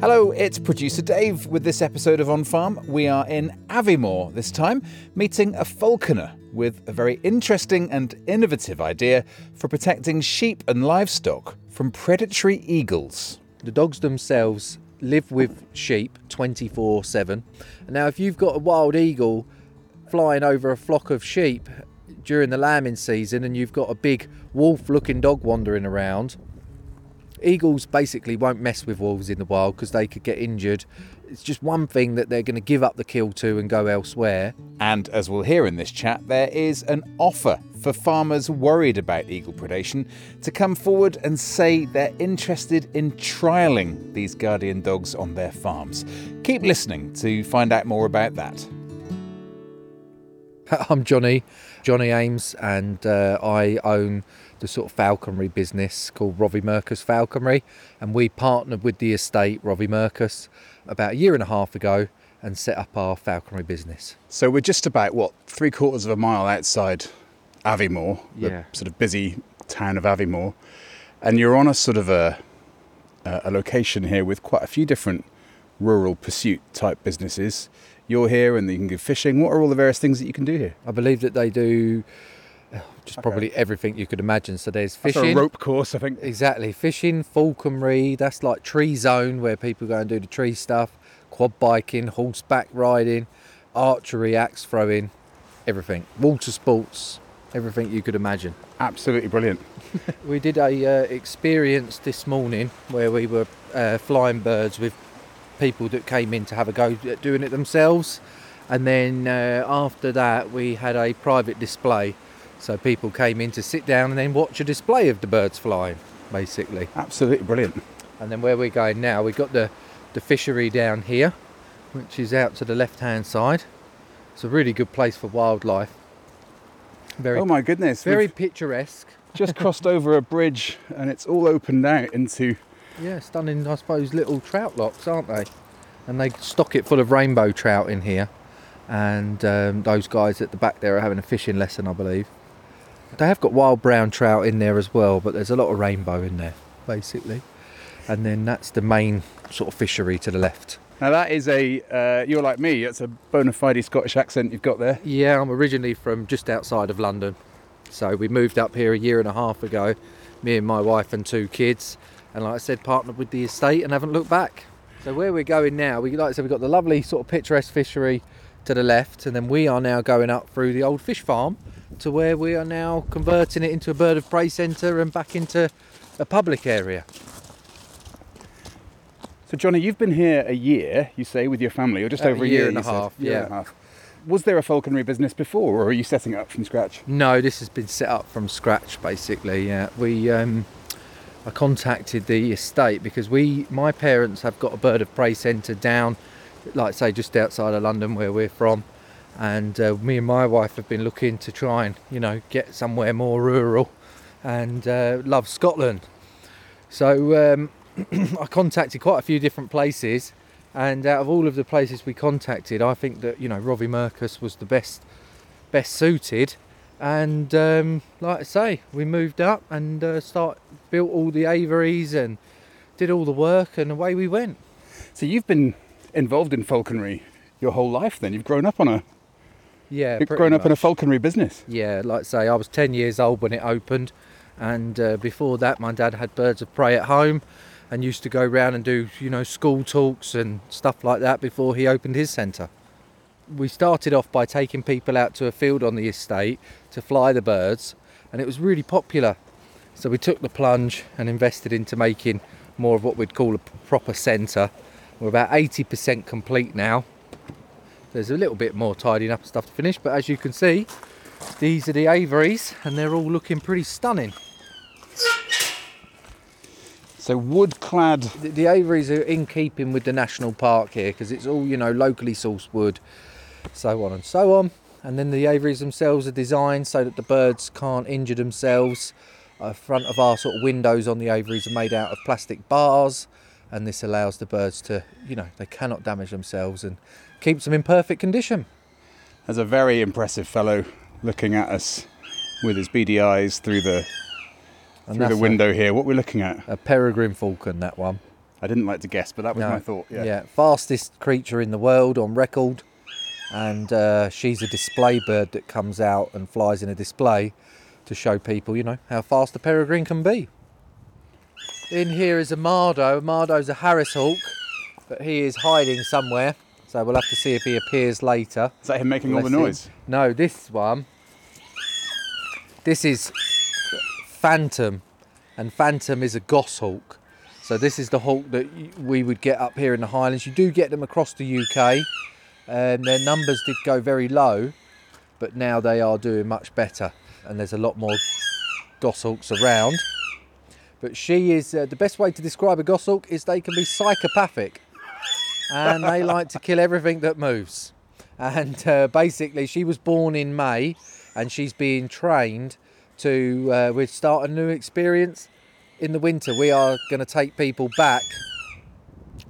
Hello, it's producer Dave with this episode of On Farm. We are in Aviemore this time, meeting a falconer with a very interesting and innovative idea for protecting sheep and livestock from predatory eagles. The dogs themselves live with sheep 24 7. Now, if you've got a wild eagle flying over a flock of sheep during the lambing season and you've got a big wolf looking dog wandering around, eagles basically won't mess with wolves in the wild because they could get injured. It's just one thing that they're going to give up the kill to and go elsewhere. And as we'll hear in this chat, there is an offer for farmers worried about eagle predation to come forward and say they're interested in trialling these guardian dogs on their farms. Keep listening to find out more about that. I'm Jonny, Jonny Ames, and uh, I own the sort of falconry business called Rothiemurchus Falconry, and we partnered with the estate Rothiemurchus about a year and a half ago and set up our falconry business. So we're just about what three quarters of a mile outside Aviemore, the sort of busy town of Aviemore, and you're on a sort of a a location here with quite a few different rural pursuit type businesses. You're here, and you can go fishing. What are all the various things that you can do here? I believe that they do just probably everything you could imagine. So there's That's fishing. a rope course, I think. Exactly, fishing, falconry, that's like tree zone where people go and do the tree stuff, quad biking, horseback riding, archery, axe throwing, everything. Water sports, everything you could imagine. Absolutely brilliant. We did a uh, experience this morning where we were uh, flying birds with people that came in to have a go at doing it themselves, and then uh, after that we had a private display, so people came in to sit down and then watch a display of the birds flying, basically. Absolutely brilliant. And then where we're going now, we've got the, the fishery down here, which is out to the left hand side. It's a really good place for wildlife. Very, Oh my goodness. very We've picturesque. just crossed over a bridge and it's all opened out into Yeah, stunning, I suppose, little trout lochs, aren't they? And they stock it full of rainbow trout in here. And um, those guys at the back there are having a fishing lesson, I believe. They have got wild brown trout in there as well, but there's a lot of rainbow in there, basically. And then that's the main sort of fishery to the left. Now that is a uh, you're like me. It's a bona fide Scottish accent you've got there. Yeah, I'm originally from just outside of London. So we moved up here a year and a half ago, me and my wife and two kids. And like I said, partnered with the estate and haven't looked back. So where we're going now, we like I said, we've got the lovely sort of picturesque fishery to the left, and then we are now going up through the old fish farm to where we are now converting it into a bird of prey centre and back into a public area. So Jonny, you've been here a year, you say, with your family, or just Uh, over a year year, and a said? half, Year and a yeah. half. Was there a falconry business before, or are you setting it up from scratch? No, this has been set up from scratch basically. Yeah, we um, I contacted the estate because we my parents have got a bird of prey centre down, like say just outside of London where we're from, and uh, me and my wife have been looking to try and you know get somewhere more rural, and uh, love Scotland. So um, I contacted quite a few different places, and out of all of the places we contacted, I think that you know Rothiemurchus was the best best suited. And um, like I say, we moved up and uh, start built all the aviaries and did all the work, and away we went. So you've been involved in falconry your whole life. Then you've grown up on a Yeah, you've grown up in a falconry business. Yeah, like I say, I was 10 years old when it opened, and uh, before that, my dad had birds of prey at home and used to go round and do, you know, school talks and stuff like that before he opened his centre. we started off by taking people out to a field on the estate to fly the birds, and it was really popular. So we took the plunge and invested into making more of what we'd call a proper centre. We're about 80% complete now. There's a little bit more tidying up and stuff to finish, but as you can see, these are the aviaries, and they're all looking pretty stunning. So wood clad. The, the aviaries are in keeping with the national park here because it's all you know locally sourced wood, so on and so on. And then the aviaries themselves are designed so that the birds can't injure themselves. Uh, front of our sort of windows on the aviaries are made out of plastic bars, and this allows the birds to, you know, they cannot damage themselves and keeps them in perfect condition. There's a very impressive fellow looking at us with his beady eyes through the And through the window here. What we're looking at? A, a peregrine falcon, that one. I didn't like to guess, but that was No. my thought. Yeah. fastest creature in the world on record, and uh, she's a display bird that comes out and flies in a display to show people, you know, how fast a peregrine can be. In here is a mardo. Mardo's a Harris hawk, but he is hiding somewhere, so we'll have to see if he appears later. Is that him making all the noise? No, this one. This is Phantom, and Phantom is a goshawk. So this is the hawk that we would get up here in the Highlands. You do get them across the UK, and their numbers did go very low, but now they are doing much better, and there's a lot more goshawks around. But she is uh, the best way to describe a goshawk is they can be psychopathic, and they like to kill everything that moves. And uh, basically, she was born in May, and she's being trained to. Uh, we start a new experience in the winter. We are going to take people back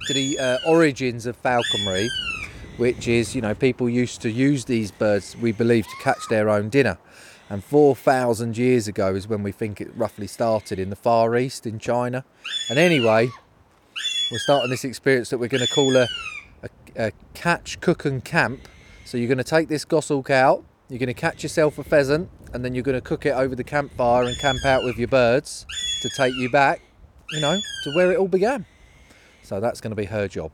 to the uh, origins of falconry, which is, you know, people used to use these birds, we believe, to catch their own dinner. And 4,000 years ago is when we think it roughly started in the Far East in China. And anyway, we're starting this experience that we're going to call a, a, a catch, cook, and camp. So you're going to take this goshawk out, you're going to catch yourself a pheasant, and then you're going to cook it over the campfire and camp out with your birds to take you back, you know, to where it all began. So that's going to be her job.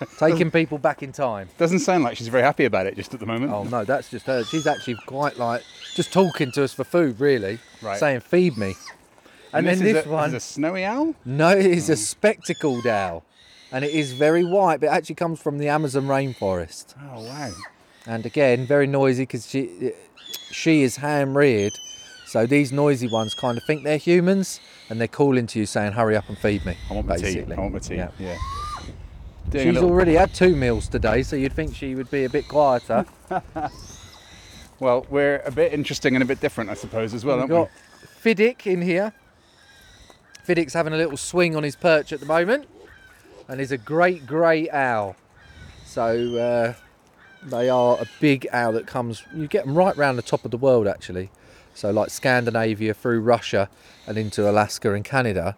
Taking people back in time. Doesn't sound like she's very happy about it just at the moment. Oh no, that's just her. She's actually quite like just talking to us for food, really. Right. Saying, feed me. And, then is this a, one. is a snowy owl. No, it is a spectacled owl. And it is very white, but it actually comes from the Amazon rainforest. Oh wow. And again, very noisy because she, she is hand reared. So these noisy ones kind of think they're humans and they're calling to you saying, hurry up and feed me. I want my basically. tea. I want my tea. Yeah. Yeah. She's little- already had two meals today, so you'd think she would be a bit quieter. Well, we're a bit interesting and a bit different, I suppose, as well, We've aren't got Fiddick in here. Fiddick's having a little swing on his perch at the moment, and he's a great grey owl. So uh, they are a big owl that comes. You get them right round the top of the world, actually. So like Scandinavia through Russia and into Alaska and Canada,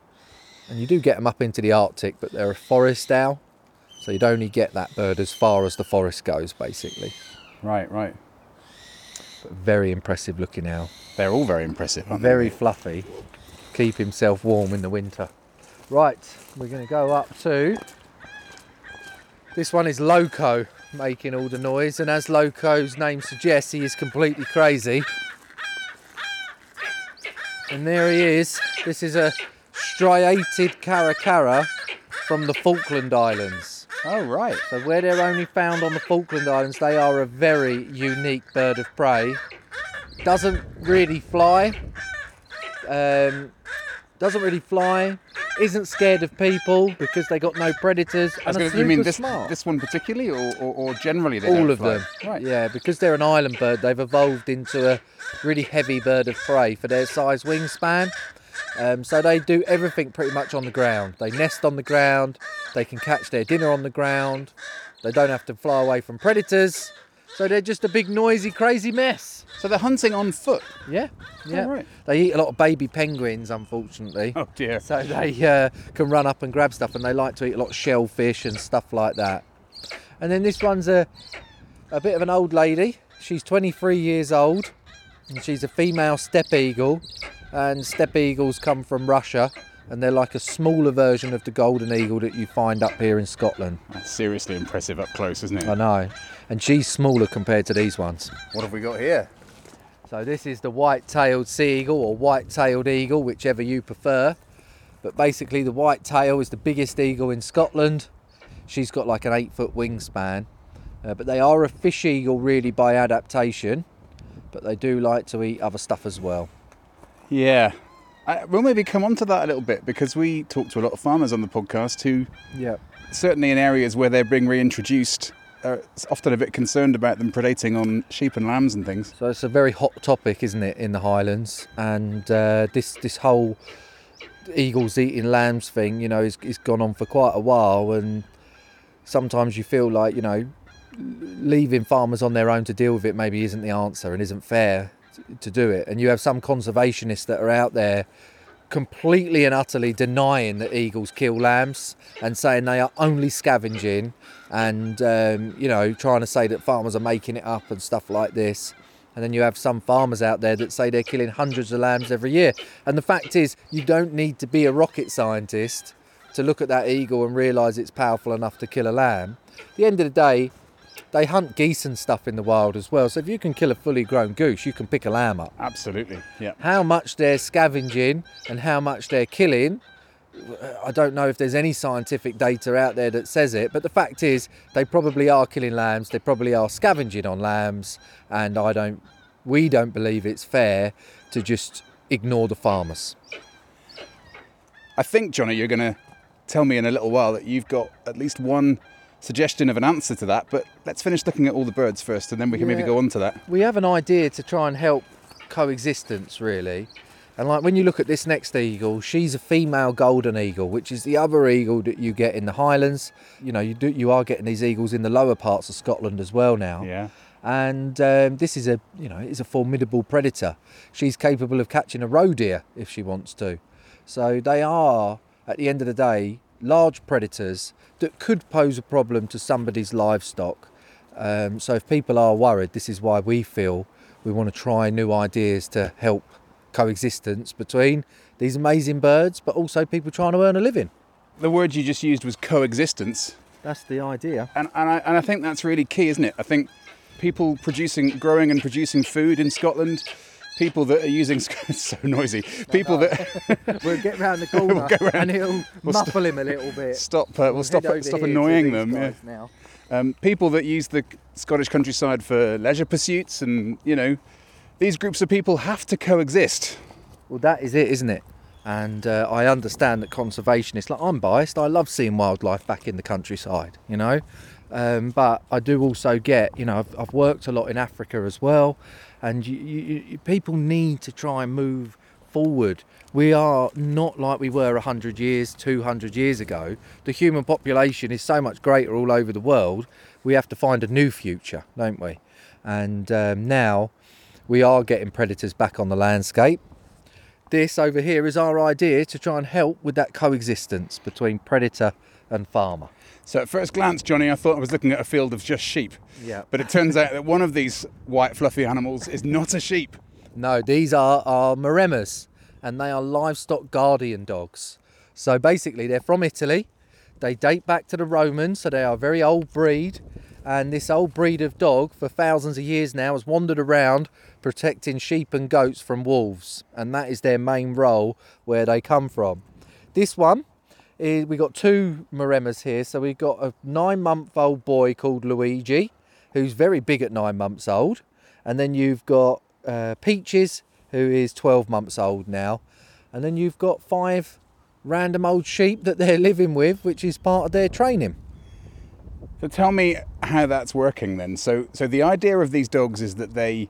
and you do get them up into the Arctic, but they're a forest owl. So you'd only get that bird as far as the forest goes, basically. Right, right. But very impressive looking owl. They're all very impressive, aren't very they? fluffy. Keep himself warm in the winter. Right, we're going to go up to. This one is Loco making all the noise, and as Loco's name suggests, he is completely crazy. And there he is. This is a striated caracara from the Falkland Islands. Oh, right. So where they're only found on the Falkland Islands, they are a very unique bird of prey. Doesn't really fly. Um, doesn't really fly. Isn't scared of people because they got no predators. And gonna- you mean this smart. this one particularly, or, or, or generally? They All of fly? them. Right. Yeah, because they're an island bird, they've evolved into a really heavy bird of prey for their size wingspan. Um, so they do everything pretty much on the ground. They nest on the ground. They can catch their dinner on the ground. They don't have to fly away from predators. So they're just a big, noisy, crazy mess. So they're hunting on foot. Yeah, yeah. right. They eat a lot of baby penguins, unfortunately. Oh dear. So they uh, can run up and grab stuff, and they like to eat a lot of shellfish and stuff like that. And then this one's a a bit of an old lady. She's 23 years old, and she's a female steppe eagle. And steppe eagles come from Russia, and they're like a smaller version of the golden eagle that you find up here in Scotland. That's seriously impressive up close, isn't it? I know, and she's smaller compared to these ones. What have we got here? So this is the white-tailed sea eagle or white-tailed eagle, whichever you prefer. But basically, the white tail is the biggest eagle in Scotland. She's got like an eight-foot wingspan. Uh, but they are a fish eagle really by adaptation. But they do like to eat other stuff as well. Yeah. I, we'll maybe come on to that a little bit because we talk to a lot of farmers on the podcast who, Yeah. certainly in areas where they're being reintroduced, are often a bit concerned about them predating on sheep and lambs and things. So it's a very hot topic, isn't it, in the Highlands? And uh, this this whole eagles eating lambs thing, you know, is, is gone on for quite a while. And sometimes you feel like, you know, leaving farmers on their own to deal with it maybe isn't the answer and isn't fair to, do it. And you have some conservationists that are out there completely and utterly denying that eagles kill lambs and saying they are only scavenging and um, you know trying to say that farmers are making it up and stuff like this and then you have some farmers out there that say they're killing hundreds of lambs every year and the fact is you don't need to be a rocket scientist to look at that eagle and realize it's powerful enough to kill a lamb at the end of the day they hunt geese and stuff in the wild as well so if you can kill a fully grown goose you can pick a lamb up Absolutely. Yeah. how much they're scavenging and how much they're killing. I don't know if there's any scientific data out there that says it, but the fact is they probably are killing lambs, they probably are scavenging on lambs, and I don't we don't believe it's fair to just ignore the farmers. I think, Jonny, you're going to tell me in a little while that you've got at least one suggestion of an answer to that, but let's finish looking at all the birds first and then we can maybe go on to that. We have an idea to try and help coexistence really. And like when you look at this next eagle, she's a female golden eagle, which is the other eagle that you get in the Highlands. You know, you do you are getting these eagles in the lower parts of Scotland as well now. Yeah. and um, this is a you know is a formidable predator. She's capable of catching a roe deer if she wants to. So they are at the end of the day large predators that could pose a problem to somebody's livestock. Um, so if people are worried, this is why we feel we want to try new ideas to help coexistence between these amazing birds, but also people trying to earn a living. The word you just used was coexistence. That's the idea. And, and, I, and I think that's really key, isn't it? I think people producing, growing and producing food in Scotland, people that are using, it's so noisy, people that, We'll get round the corner We'll round. and it'll muffle him a little bit. stop, uh, we'll stop, Head over stop annoying them. Yeah. Now. Um, people that use the Scottish countryside for leisure pursuits and, you know, these groups of people have to coexist. Well, that is it, isn't it? And uh, I understand that conservationists, like I'm biased, I love seeing wildlife back in the countryside, you know. Um, but I do also get, you know, I've, I've worked a lot in Africa as well, and you, you, people need to try and move forward. We are not like we were 100 years, 200 years ago. The human population is so much greater all over the world. We have to find a new future, don't we? And um, now we are getting predators back on the landscape this over here is our idea to try and help with that coexistence between predator and farmer. So at first glance, Jonny, I thought I was looking at a field of just sheep. Yeah. But it turns out that one of these white fluffy animals is not a sheep. No, these are Maremmas and they are livestock guardian dogs. So basically, they're from Italy. They date back to the Romans, so they are a very old breed. And this old breed of dog, for thousands of years now, has wandered around protecting sheep and goats from wolves. And that is their main role where they come from. This one, is, we got two Maremmas here. So we've got a nine month old boy called Luigi, who's very big at nine months old. And then you've got uh, Peaches, who is 12 months old now. And then you've got five random old sheep that they're living with, which is part of their training. So tell me how that's working then. So, so the idea of these dogs is that they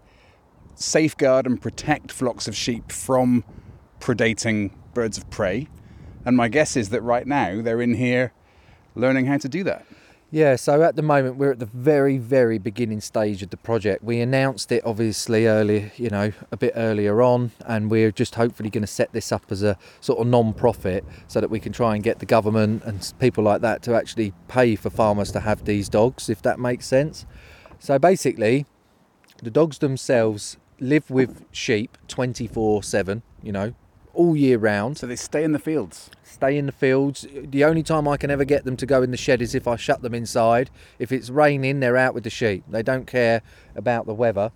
safeguard and protect flocks of sheep from predating birds of prey. And my guess is that right now they're in here learning how to do that. Yeah, so at the moment we're at the very, very beginning stage of the project. We announced it obviously earlier, you know, a bit earlier on, and we're just hopefully going to set this up as a sort of non-profit so that we can try and get the government and people like that to actually pay for farmers to have these dogs, if that makes sense. So basically, the dogs themselves live with sheep 24/7, you know, all year round. So they stay in the fields. Stay in the fields. The only time I can ever get them to go in the shed is if I shut them inside. If it's raining, they're out with the sheep. They don't care about the weather.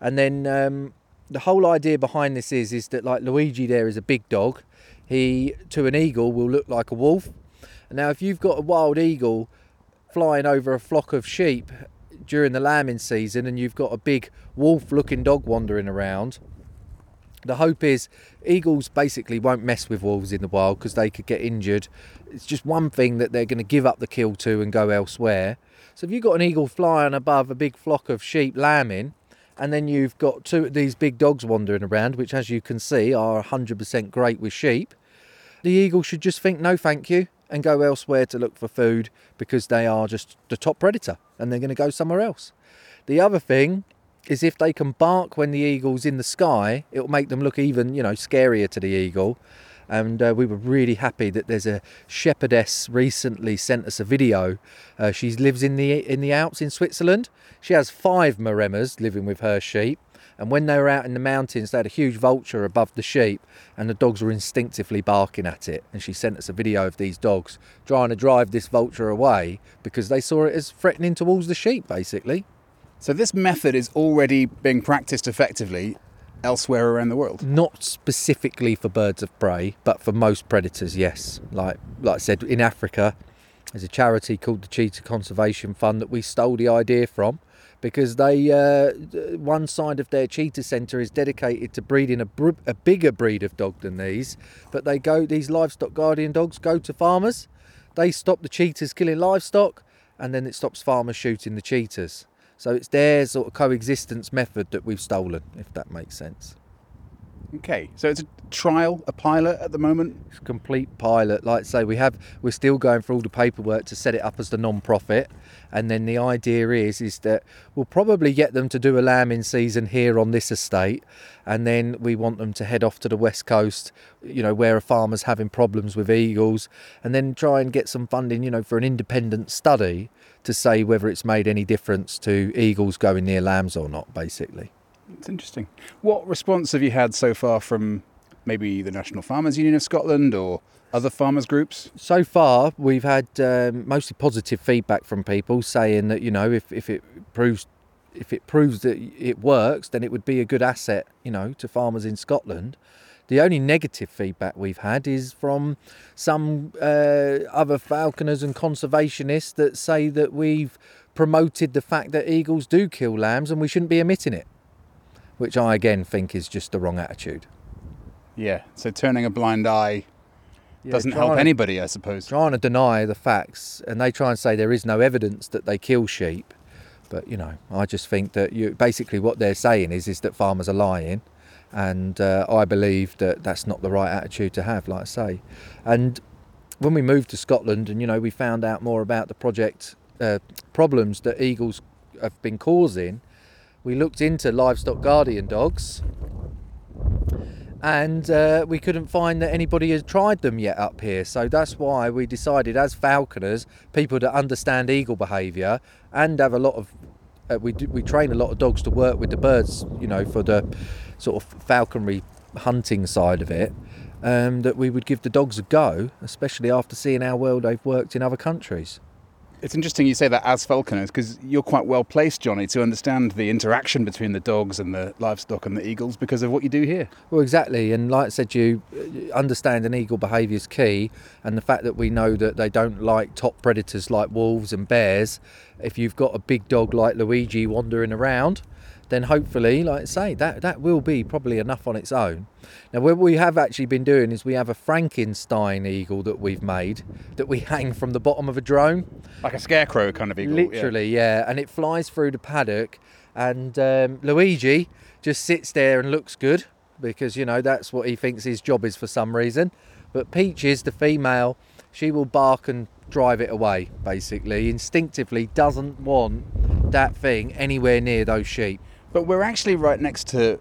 And then um, the whole idea behind this is is that like Luigi there is a big dog. He to an eagle will look like a wolf. And now if you've got a wild eagle flying over a flock of sheep during the lambing season and you've got a big wolf looking dog wandering around, the hope is eagles basically won't mess with wolves in the wild because they could get injured. It's just one thing that they're going to give up the kill to and go elsewhere. So if you've got an eagle flying above a big flock of sheep lambing, and then you've got two of these big dogs wandering around, which, as you can see, are 100% great with sheep. The eagle should just think no, thank you, and go elsewhere to look for food because they are just the top predator and they're going to go somewhere else. The other thing is if they can bark when the eagle's in the sky, it'll make them look even, you know, scarier to the eagle and uh, we were really happy that there's a shepherdess recently sent us a video. Uh, she lives in the in the Alps in Switzerland. She has five Maremmas living with her sheep, and when they were out in the mountains, they had a huge vulture above the sheep, and the dogs were instinctively barking at it. And she sent us a video of these dogs trying to drive this vulture away because they saw it as threatening towards the sheep, basically. So this method is already being practiced effectively elsewhere around the world? Not specifically for birds of prey, but for most predators, yes. Like like I said, in Africa, there's a charity called the Cheetah Conservation Fund that we stole the idea from because they uh, one side of their cheetah centre is dedicated to breeding a, br- a bigger breed of dog than these but they go these livestock guardian dogs go to farmers they stop the cheetahs killing livestock and then it stops farmers shooting the cheetahs so it's their sort of coexistence method that we've stolen, if that makes sense. Okay, so it's a trial, a pilot at the moment. It's a complete pilot. Like I say, we have we're still going through all the paperwork to set it up as the non-profit, and then the idea is is that we'll probably get them to do a lambing season here on this estate, and then we want them to head off to the west coast, you know, where a farmer's having problems with eagles, and then try and get some funding, you know, for an independent study to say whether it's made any difference to eagles going near lambs or not, basically. It's interesting. What response have you had so far from maybe the National Farmers Union of Scotland or other farmers groups? So far, we've had um, mostly positive feedback from people saying that you know if, if it proves if it proves that it works, then it would be a good asset, you know, to farmers in Scotland. The only negative feedback we've had is from some uh, other falconers and conservationists that say that we've promoted the fact that eagles do kill lambs and we shouldn't be emitting it, which I again think is just the wrong attitude. Yeah, so turning a blind eye doesn't help anybody, I suppose. Trying to deny the facts, and they try and say there is no evidence that they kill sheep. But you know, I just think that you basically what they're saying is is that farmers are lying, and uh, I believe that that's not the right attitude to have, like I say. And when we moved to Scotland, and you know, we found out more about the project uh, problems that eagles have been causing, we looked into livestock guardian dogs, and uh, we couldn't find that anybody had tried them yet up here. So that's why we decided, as falconers, people that understand eagle behaviour and have a lot of uh, we do, we train a lot of dogs to work with the birds, you know, for the sort of falconry hunting side of it, um, that we would give the dogs a go, especially after seeing how well they've worked in other countries. It's interesting you say that as falconers because you're quite well placed, Jonny, to understand the interaction between the dogs and the livestock and the eagles because of what you do here. Well, exactly. And like I said, you uh, understand an eagle behaviour is key, and the fact that we know that they don't like top predators like wolves and bears. If you've got a big dog like Luigi wandering around, then hopefully, like I say, that, that will be probably enough on its own. Now, what we have actually been doing is we have a Frankenstein eagle that we've made that we hang from the bottom of a drone. Like a scarecrow kind of eagle. Literally, yeah. yeah. And it flies through the paddock, and um, Luigi just sits there and looks good because, you know, that's what he thinks his job is for some reason. But Peaches, the female, she will bark and drive it away, basically. Instinctively doesn't want that thing anywhere near those sheep. But we're actually right next to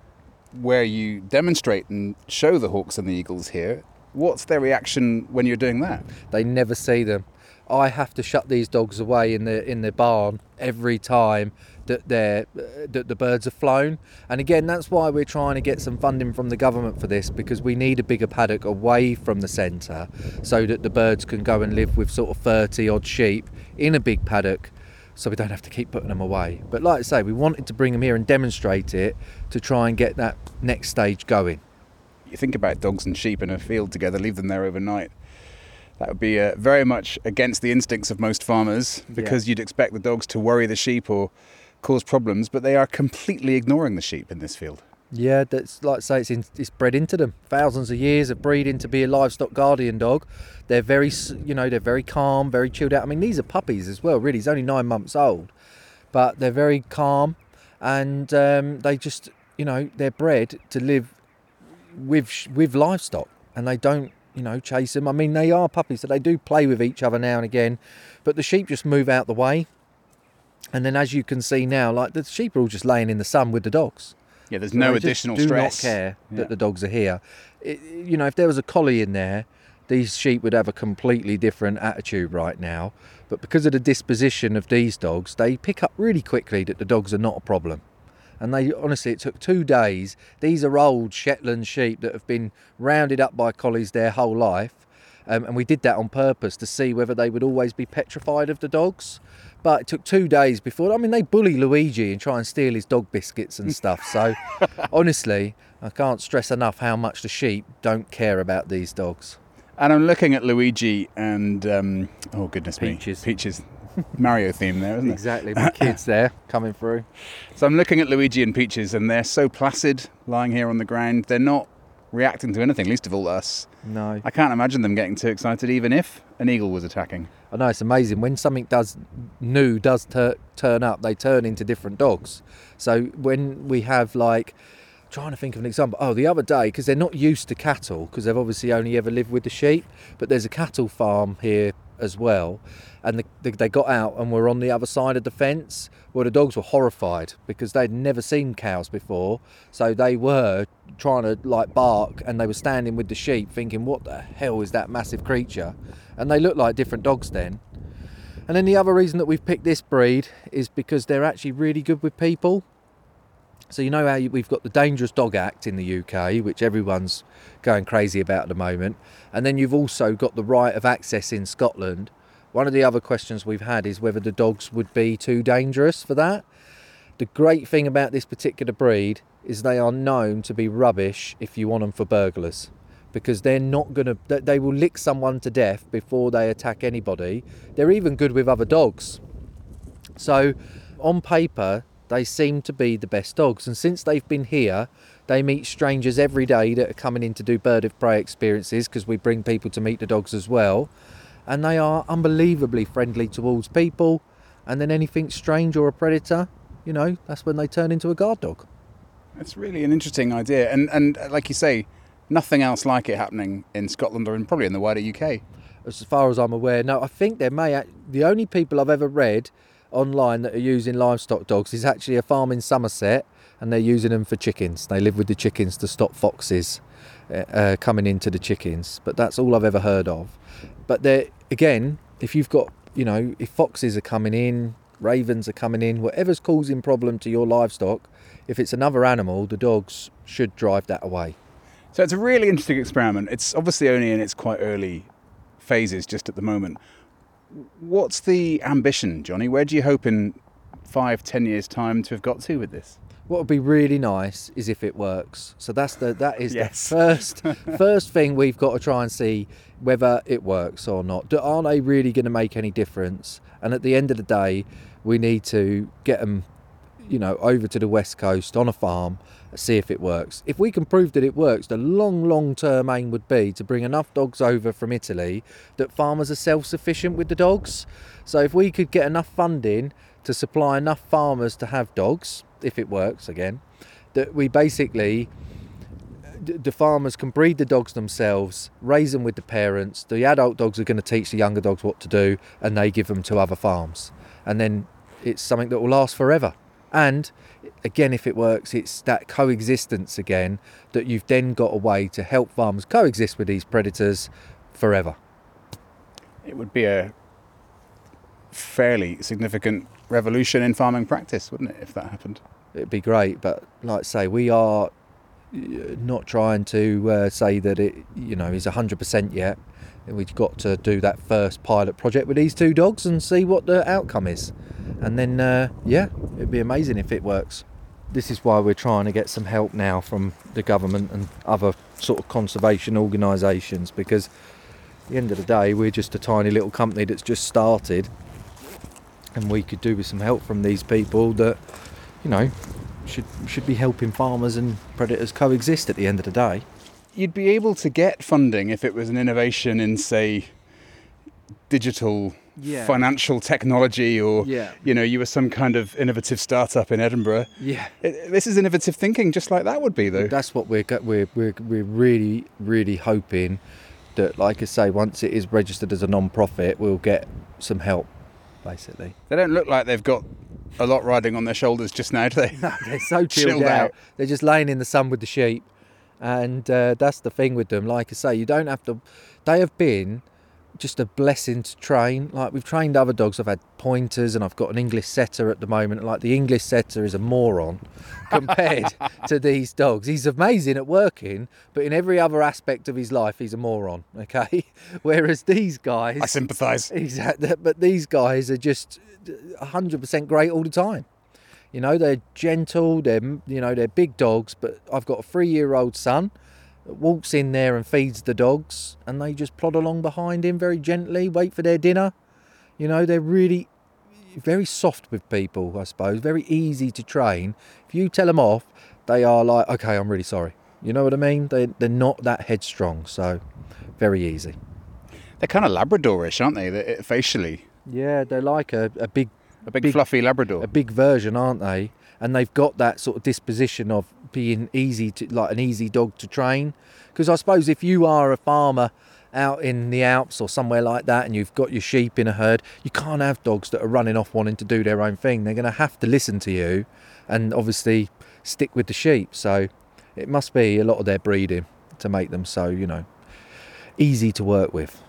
where you demonstrate and show the hawks and the eagles here. What's their reaction when you're doing that? They never see them. I have to shut these dogs away in the in the barn every time that they're uh, that the birds are flown. And again, that's why we're trying to get some funding from the government for this because we need a bigger paddock away from the centre so that the birds can go and live with sort of 30 odd sheep in a big paddock so we don't have to keep putting them away. But like I say, we wanted to bring them here and demonstrate it to try and get that next stage going. You think about dogs and sheep in a field together, leave them there overnight. That would be uh, very much against the instincts of most farmers because yeah. you'd expect the dogs to worry the sheep or cause problems, but they are completely ignoring the sheep in this field. Yeah, that's like I say, it's, in, it's bred into them. Thousands of years of breeding to be a livestock guardian dog. They're very, you know, they're very calm, very chilled out. I mean, these are puppies as well. Really, he's only nine months old, but they're very calm, and um, they just, you know, they're bred to live with with livestock, and they don't, you know, chase them. I mean, they are puppies, so they do play with each other now and again, but the sheep just move out the way. And then, as you can see now, like the sheep are all just laying in the sun with the dogs yeah, there's no additional do stress. Do not care yeah. that the dogs are here. It, you know, if there was a collie in there, these sheep would have a completely different attitude right now. But because of the disposition of these dogs, they pick up really quickly that the dogs are not a problem. And they honestly, it took two days. These are old Shetland sheep that have been rounded up by collies their whole life. Um, and we did that on purpose to see whether they would always be petrified of the dogs. But it took two days before. I mean, they bully Luigi and try and steal his dog biscuits and stuff. So, honestly, I can't stress enough how much the sheep don't care about these dogs. And I'm looking at Luigi and um, oh goodness Peaches. me, Peaches. Mario theme there, isn't it? Exactly, my kids there coming through. So I'm looking at Luigi and Peaches, and they're so placid, lying here on the ground. They're not reacting to anything, least of all us. No. I can't imagine them getting too excited, even if an eagle was attacking. I know it's amazing when something does new does ter- turn up, they turn into different dogs. So when we have like trying to think of an example. Oh, the other day, because they're not used to cattle, because they've obviously only ever lived with the sheep, but there's a cattle farm here as well. And the, the, they got out and were on the other side of the fence. Well, the dogs were horrified because they'd never seen cows before. So they were trying to like bark and they were standing with the sheep thinking, what the hell is that massive creature? And they looked like different dogs then. And then the other reason that we've picked this breed is because they're actually really good with people. So you know how we've got the Dangerous Dog Act in the UK, which everyone's going crazy about at the moment, and then you've also got the right of access in Scotland. One of the other questions we've had is whether the dogs would be too dangerous for that. The great thing about this particular breed is they are known to be rubbish if you want them for burglars because they're not going to they will lick someone to death before they attack anybody. They're even good with other dogs. So on paper they seem to be the best dogs. And since they've been here, they meet strangers every day that are coming in to do bird of prey experiences because we bring people to meet the dogs as well. And they are unbelievably friendly towards people. And then anything strange or a predator, you know, that's when they turn into a guard dog. That's really an interesting idea. And, and uh, like you say, nothing else like it happening in Scotland or in, probably in the wider UK. As far as I'm aware, no, I think there may, the only people I've ever read online that are using livestock dogs is actually a farm in Somerset and they're using them for chickens. They live with the chickens to stop foxes uh, uh, coming into the chickens. But that's all I've ever heard of. But there again, if you've got, you know, if foxes are coming in, ravens are coming in, whatever's causing problem to your livestock, if it's another animal, the dogs should drive that away. So it's a really interesting experiment. It's obviously only in its quite early phases just at the moment. What's the ambition, Jonny? Where do you hope in five, ten years' time to have got to with this? What would be really nice is if it works. So that's the that is yes. the first first thing we've got to try and see whether it works or not. Do, Are they really going to make any difference? And at the end of the day, we need to get them, you know, over to the west coast on a farm see if it works. If we can prove that it works, the long, long term aim would be to bring enough dogs over from Italy that farmers are self sufficient with the dogs. So if we could get enough funding to supply enough farmers to have dogs, if it works again, that we basically the farmers can breed the dogs themselves, raise them with the parents. The adult dogs are going to teach the younger dogs what to do, and they give them to other farms. And then it's something that will last forever. And again, if it works, it's that coexistence again that you've then got a way to help farmers coexist with these predators forever. It would be a fairly significant revolution in farming practice, wouldn't it, if that happened? It'd be great, but like I say, we are uh, not trying to uh, say that it, you know, is 100% yet. We've got to do that first pilot project with these two dogs and see what the outcome is. And then, uh, yeah, it'd be amazing if it works. This is why we're trying to get some help now from the government and other sort of conservation organisations because at the end of the day, we're just a tiny little company that's just started and we could do with some help from these people that, you know, should should be helping farmers and predators coexist at the end of the day. You'd be able to get funding if it was an innovation in, say, digital Yeah. financial technology, or Yeah. you know, you were some kind of innovative startup in Edinburgh. Yeah. It, this is innovative thinking, just like that would be, though. That's what we're, we're we're we're really really hoping that, like I say, once it is registered as a non-profit, we'll get some help, basically. They don't look like they've got a lot riding on their shoulders just now, do they? No, They're so chilled, Chilled out. out. They're just laying in the sun with the sheep, and uh, that's the thing with them. Like I say, you don't have to. They have been just a blessing to train. Like we've trained other dogs. I've had pointers, and I've got an English setter at the moment. Like the English setter is a moron compared to these dogs. He's amazing at working, but in every other aspect of his life, he's a moron. Okay, whereas these guys, I sympathise. Exactly, but these guys are just 100% great all the time. You know, they're gentle, they're you know, they're big dogs, but I've got a 3-year-old son walks in there and feeds the dogs and they just plod along behind him very gently, wait for their dinner. You know, they're really very soft with people, I suppose, very easy to train. If you tell them off, they are like, "Okay, I'm really sorry." You know what I mean? They they're not that headstrong, so very easy. They're kind of Labradorish, aren't they? They're, eh, facially, Yeah, they're like a, a big a big, Big- fluffy Labrador. a big version, aren't they? And they've got that sort of disposition of being easy to like an easy dog to train. Because I suppose if you are a farmer out in the Alps or somewhere like that, and you've got your sheep in a herd, you can't have dogs that are running off wanting to do their own thing. They're going to have to listen to you, and obviously stick with the sheep. So it must be a lot of their breeding to make them so you know easy to work with.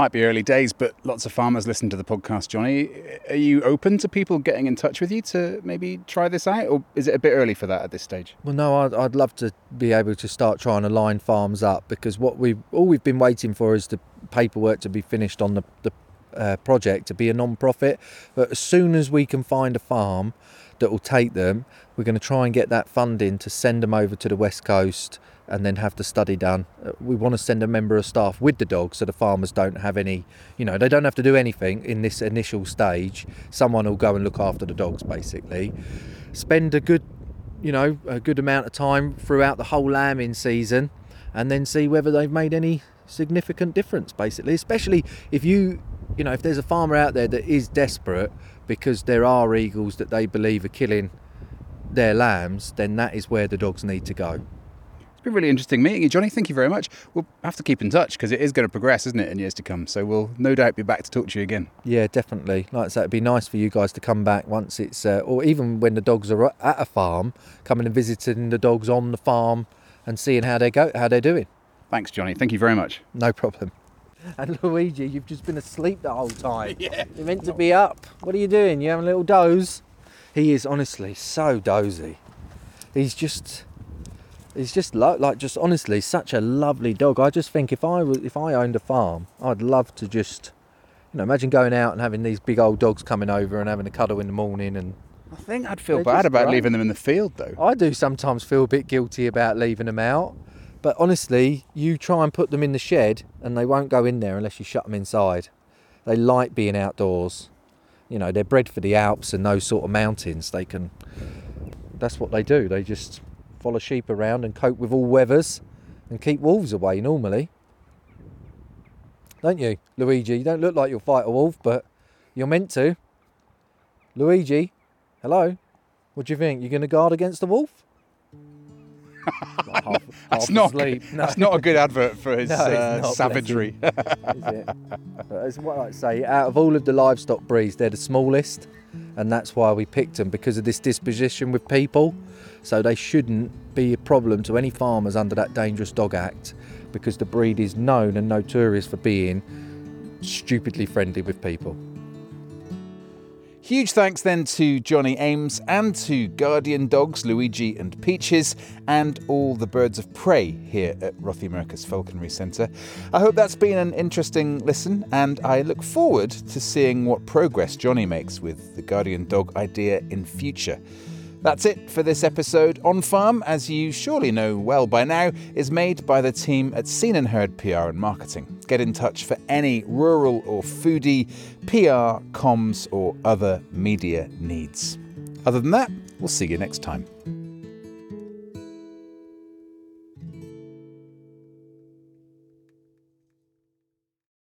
Might be early days, but lots of farmers listen to the podcast, Jonny. Are you open to people getting in touch with you to maybe try this out, or is it a bit early for that at this stage? Well, no, I'd, I'd love to be able to start trying to line farms up because what we all we've been waiting for is the paperwork to be finished on the, the uh, project to be a non-profit. But as soon as we can find a farm that will take them, we're going to try and get that funding to send them over to the west coast and then have the study done. Uh, We want to send a member of staff with the dogs so the farmers don't have any, you know, they don't have to do anything in this initial stage. Someone will go and look after the dogs basically. Spend a good you know, a good amount of time throughout the whole lambing season and then see whether they've made any significant difference, basically. Especially if you, you know, if there's a farmer out there that is desperate because there are eagles that they believe are killing their lambs, then that is where the dogs need to go. It's been really interesting meeting you, Jonny. Thank you very much. We'll have to keep in touch because it is going to progress, isn't it, in years to come? So we'll no doubt be back to talk to you again. Yeah, definitely. Like I said, it'd be nice for you guys to come back once it's, uh, or even when the dogs are at a farm, coming and visiting the dogs on the farm and seeing how they go, how they're doing. Thanks, Jonny. Thank you very much. No problem. And Luigi, you've just been asleep the whole time. yeah. You're meant to be up. What are you doing? You having a little doze? He is honestly so dozy. He's just, he's just lo- like just honestly such a lovely dog. I just think if I was, if I owned a farm, I'd love to just, you know, imagine going out and having these big old dogs coming over and having a cuddle in the morning. And I think I'd feel They're bad about great. leaving them in the field, though. I do sometimes feel a bit guilty about leaving them out. But honestly, you try and put them in the shed and they won't go in there unless you shut them inside. They like being outdoors. You know, they're bred for the Alps and those sort of mountains. They can, that's what they do. They just follow sheep around and cope with all weathers and keep wolves away normally. Don't you, Luigi? You don't look like you'll fight a wolf, but you're meant to. Luigi, hello? What do you think? You're going to guard against the wolf? Like half, That's half not. No, That's not a good advert for his No, uh, not, savagery. is it? But it's what I say. Out of all of the livestock breeds, they're the smallest, and that's why we picked them because of this disposition with people. So they shouldn't be a problem to any farmers under that Dangerous Dog Act, because the breed is known and notorious for being stupidly friendly with people. Huge thanks then to Jonny Ames and to Guardian dogs Luigi and Peaches and all the birds of prey here at Rothiemurchus Falconry Centre. I hope that's been an interesting listen and I look forward to seeing what progress Jonny makes with the Guardian dog idea in future. That's it for this episode. On Farm, as you surely know well by now, is made by the team at Seen and Heard PR and Marketing. Get in touch for any rural or foodie, PR, comms, or other media needs. Other than that, we'll see you next time.